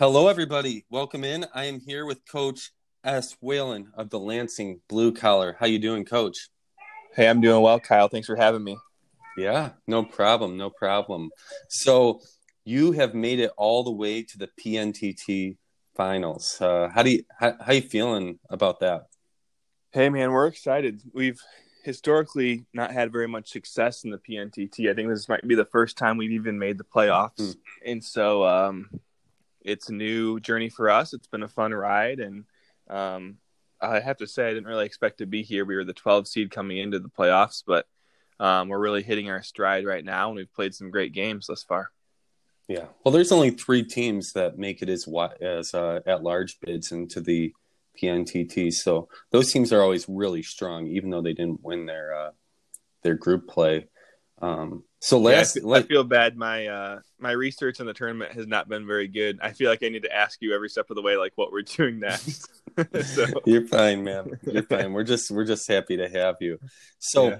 Hello, everybody. Welcome in. I am here with Coach S. Whalen of the Lansing Blue Collar. How you doing, Coach? Hey, I'm doing well, Kyle. Thanks for having me. Yeah, no problem, no problem. So you have made it all the way to the PNTT finals. Uh, how do you how, how you feeling about that? Hey, man, we're excited. We've historically not had very much success in the PNTT. I think this might be the first time we've even made the playoffs, mm. and so um, it's a new journey for us. It's been a fun ride, and um, I have to say I didn't really expect to be here. We were the 12 seed coming into the playoffs, but um, we're really hitting our stride right now, and we've played some great games thus far. Yeah, well, there's only three teams that make it as as uh, at large bids into the PNTT, so those teams are always really strong, even though they didn't win their uh, their group play. Um, so last, yeah, I, feel, I, feel, bad. My uh, my research in the tournament has not been very good. I feel like I need to ask you every step of the way, like what we're doing next. so. You're fine, man. You're fine. We're just we're just happy to have you. So, yeah.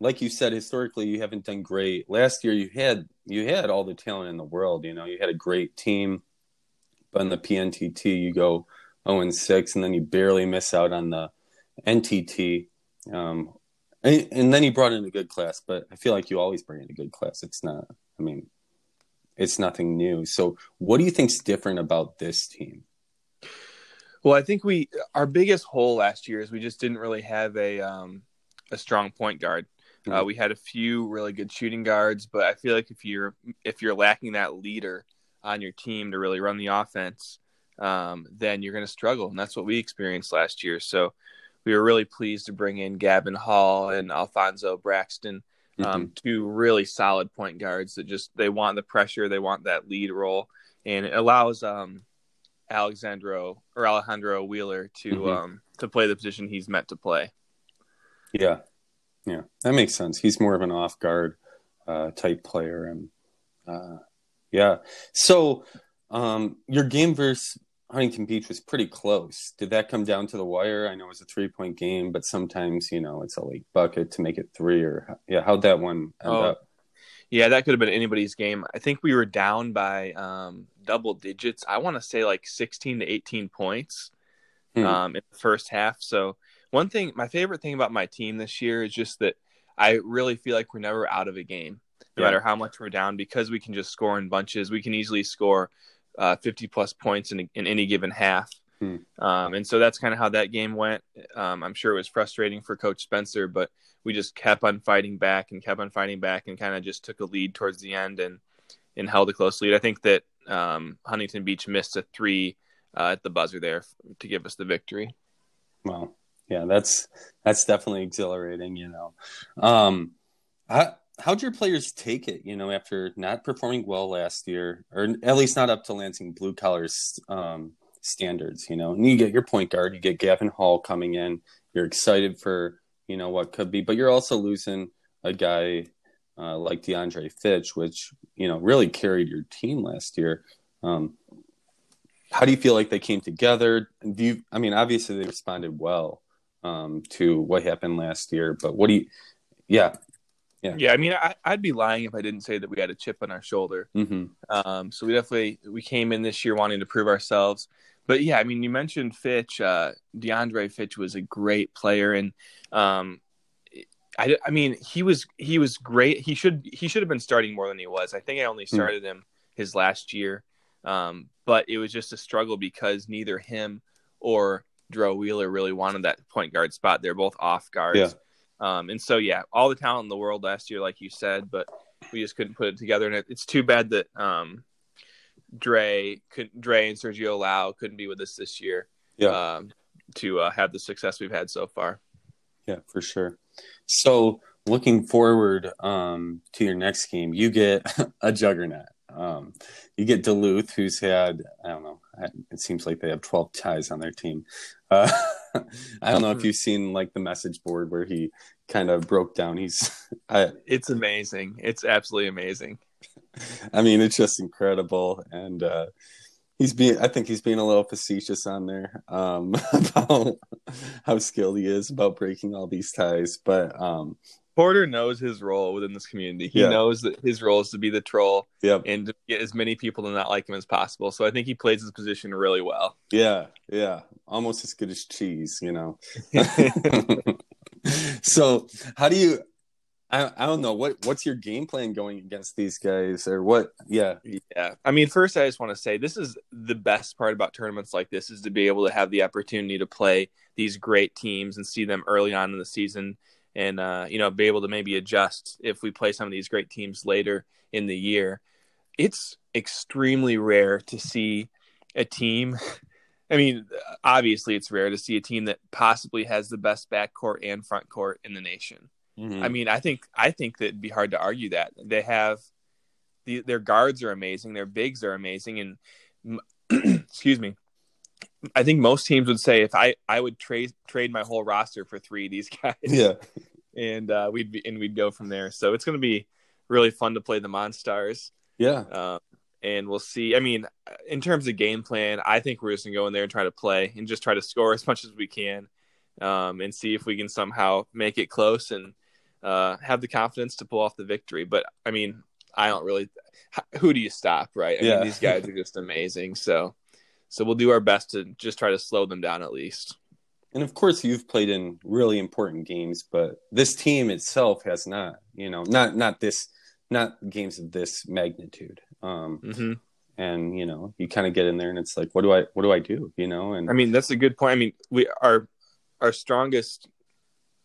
like you said, historically, you haven't done great. Last year, you had you had all the talent in the world. You know, you had a great team, but in the PNTT, you go 0 and 6, and then you barely miss out on the NTT. Um, and, and then he brought in a good class, but I feel like you always bring in a good class. It's not, I mean, it's nothing new. So, what do you think's different about this team? Well, I think we our biggest hole last year is we just didn't really have a um, a strong point guard. Uh, mm-hmm. Uh, we had a few really good shooting guards, but I feel like if you're if you're lacking that leader on your team to really run the offense, um, then you're going to struggle, and that's what we experienced last year. So we were really pleased to bring in Gavin Hall and Alfonso Braxton, um, mm-hmm. two really solid point guards that just they want the pressure, they want that lead role, and it allows um, Alexandro or Alejandro Wheeler to mm-hmm. um, to play the position he's meant to play. Yeah, yeah, that makes sense. He's more of an off guard uh, type player, and uh, yeah. So um, your game versus Huntington Beach was pretty close. Did that come down to the wire? I know it was a three point game, but sometimes you know it's a late bucket to make it three. Or yeah, how'd that one end oh, up? Yeah, that could have been anybody's game. I think we were down by um, double digits. I want to say like sixteen to eighteen points hmm. um, in the first half. So one thing, my favorite thing about my team this year is just that I really feel like we're never out of a game, no yeah. matter how much we're down, because we can just score in bunches. We can easily score uh, 50 plus points in, in any given half. Hmm. Um, and so that's kind of how that game went. Um, I'm sure it was frustrating for Coach Spencer, but we just kept on fighting back and kept on fighting back and kind of just took a lead towards the end and and held a close lead. I think that um, Huntington Beach missed a three uh, at the buzzer there to give us the victory. Well, yeah, that's that's definitely exhilarating. You know, um, I, how'd your players take it? You know, after not performing well last year, or at least not up to Lansing blue collars um, standards. You know, and you get your point guard, you get Gavin Hall coming in. You're excited for you know what could be, but you're also losing a guy uh, like DeAndre Fitch, which you know really carried your team last year. Um, how do you feel like they came together? Do you? I mean, obviously they responded well um, to what happened last year, but what do you? Yeah, yeah. Yeah. I mean, I, would be lying if I didn't say that we had a chip on our shoulder. Mm-hmm. Um, so we definitely we came in this year wanting to prove ourselves. But yeah, I mean, you mentioned Fitch. Uh, DeAndre Fitch was a great player, and um, I, I mean, he was he was great. He should he should have been starting more than he was. I think I only hmm. started mm-hmm. him his last year, um, but it was just a struggle because neither him or Dro Wheeler really wanted that point guard spot. They're both off guards. Yeah. Um, and so, yeah, all the talent in the world last year, like you said, but we just couldn't put it together. And it, it's too bad that um, Dre, could, Dre and Sergio Lau couldn't be with us this year. Yeah. Um, to uh, have the success we've had so far. Yeah, for sure. So, looking forward um, to your next game, you get a juggernaut. Um, you get Duluth, who's had I don't know. It seems like they have twelve ties on their team. Uh, I don't know if you've seen like the message board where he kind of broke down. He's I, it's amazing. It's absolutely amazing. I mean, it's just incredible, and uh, he's being. I think he's being a little facetious on there um, about how skilled he is about breaking all these ties. But um, Porter knows his role within this community. He yeah. knows that his role is to be the troll yep. and to get as many people to not like him as possible. So I think he plays his position really well. Yeah, yeah. Almost as good as cheese, you know. so how do you I, I don't know what what's your game plan going against these guys or what yeah yeah i mean first i just want to say this is the best part about tournaments like this is to be able to have the opportunity to play these great teams and see them early on in the season and uh, you know be able to maybe adjust if we play some of these great teams later in the year it's extremely rare to see a team I mean, obviously, it's rare to see a team that possibly has the best backcourt and front court in the nation. Mm-hmm. I mean, I think I think that it'd be hard to argue that they have the, their guards are amazing, their bigs are amazing, and excuse me, I think most teams would say if I I would trade trade my whole roster for three of these guys, yeah, and uh, we'd be and we'd go from there. So it's going to be really fun to play the Monstars. Yeah, um, and we'll see. I mean, in terms of game plan, I think we're just gonna go in there and try to play and just try to score as much as we can, um, and see if we can somehow make it close and uh, have the confidence to pull off the victory. But I mean, I don't really. Who do you stop, right? I yeah. mean, these guys are just amazing. So, so we'll do our best to just try to slow them down at least. And of course, you've played in really important games, but this team itself has not. You know, not not this, not games of this magnitude. Um, mm-hmm. And you know, you kind of get in there, and it's like, what do I, what do I do? You know, and I mean, that's a good point. I mean, we are our strongest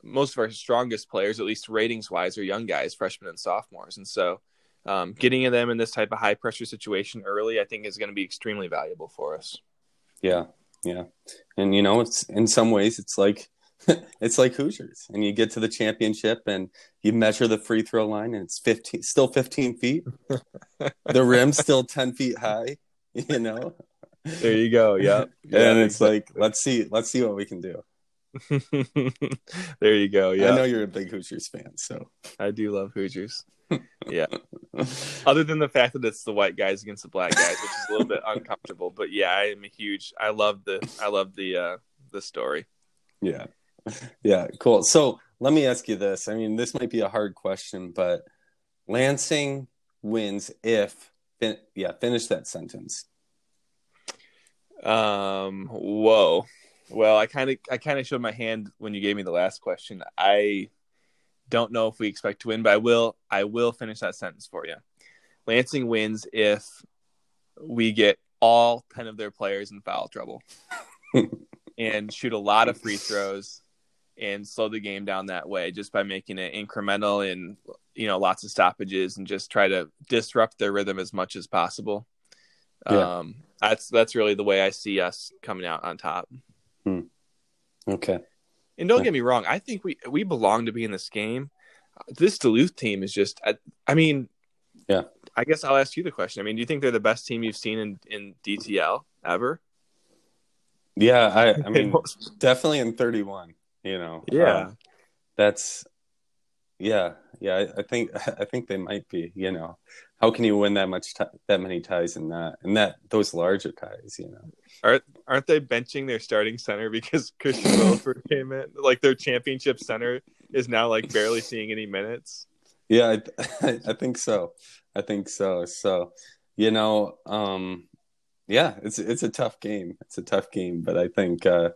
most of our strongest players, at least ratings wise, are young guys, freshmen and sophomores. And so um, getting them in this type of high pressure situation early, I think, is going to be extremely valuable for us. Yeah, yeah, and you know, it's in some ways, it's like it's like Hoosiers, and you get to the championship, and you measure the free throw line, and it's fifteen, still fifteen feet. the rim's still ten feet high. You know. There you go. Yeah, yeah and it's exactly. like let's see, let's see what we can do. there you go. Yeah, I know you're a big Hoosiers fan, so I do love Hoosiers. Yeah. Other than the fact that it's the white guys against the black guys, which is a little bit uncomfortable, but yeah, I am a huge. I love the. I love the uh the story. Yeah. Yeah. Cool. So let me ask you this. I mean, this might be a hard question, but Lansing wins if. Fin- yeah. Finish that sentence. Um. Whoa. Well, I kind of I kind of showed my hand when you gave me the last question. I don't know if we expect to win, but I will I will finish that sentence for you. Lansing wins if we get all 10 of their players in foul trouble and shoot a lot of free throws and slow the game down that way just by making it incremental and you know lots of stoppages and just try to disrupt their rhythm as much as possible. Yeah. Um, that's that's really the way I see us coming out on top. Hmm. Okay. And don't get me wrong, I think we we belong to be in this game. This Duluth team is just I, I mean, yeah. I guess I'll ask you the question. I mean, do you think they're the best team you've seen in in DTL ever? Yeah, I I mean definitely in 31, you know. Yeah. Um, that's yeah, yeah, I, I, think I think they might be, you know how can you win that much t- that many ties in that and that those larger ties you know? Aren't aren't they benching their starting center because christian wilford came in? Like their championship center is now like barely seeing any minutes? Yeah I, I think so. I think so. So you know um yeah it's it's a tough game. It's a tough game but i think uh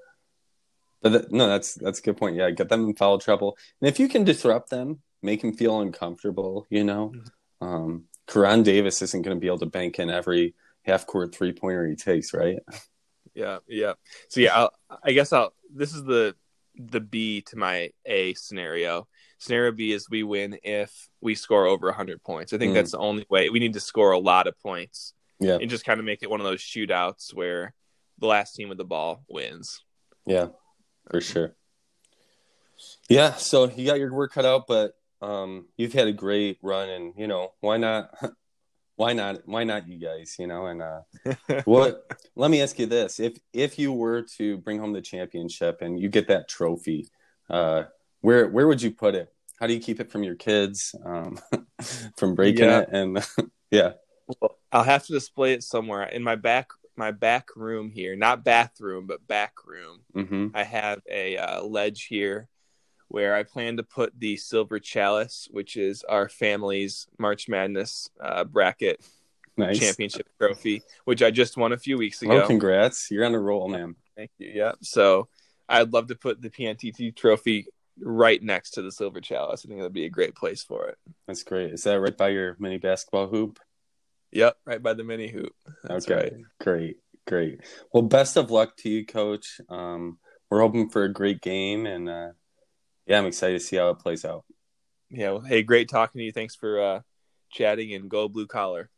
but th- no that's that's a good point. Yeah get them in foul trouble. And if you can disrupt them make them feel uncomfortable you know mm-hmm. um Koron Davis isn't going to be able to bank in every half court three pointer he takes, right? Yeah, yeah. So yeah, I'll, I guess I'll. This is the the B to my A scenario. Scenario B is we win if we score over 100 points. I think mm. that's the only way. We need to score a lot of points. Yeah. And just kind of make it one of those shootouts where the last team with the ball wins. Yeah, for sure. Yeah, so you got your work cut out, but um, you've had a great run, and you know why not? Why not? Why not you guys? You know, and uh, what? Let me ask you this: if if you were to bring home the championship and you get that trophy, uh, where where would you put it? How do you keep it from your kids, um, from breaking yeah. it? And yeah, well, I'll have to display it somewhere in my back my back room here, not bathroom, but back room. Mm-hmm. I have a uh, ledge here where I plan to put the silver chalice, which is our family's March Madness uh, bracket nice. championship trophy, which I just won a few weeks ago. Oh, congrats! You're on a roll, man. Thank you. Yeah. So I'd love to put the PNTT trophy right next to the silver chalice. I think that'd be a great place for it. That's great. Is that right by your mini basketball hoop? Yep, right by the mini hoop. That's okay, right. great, great. Well, best of luck to you, Coach. Um, we're hoping for a great game, and uh, yeah, I'm excited to see how it plays out. Yeah. Well, hey, great talking to you. Thanks for uh, chatting and go blue collar.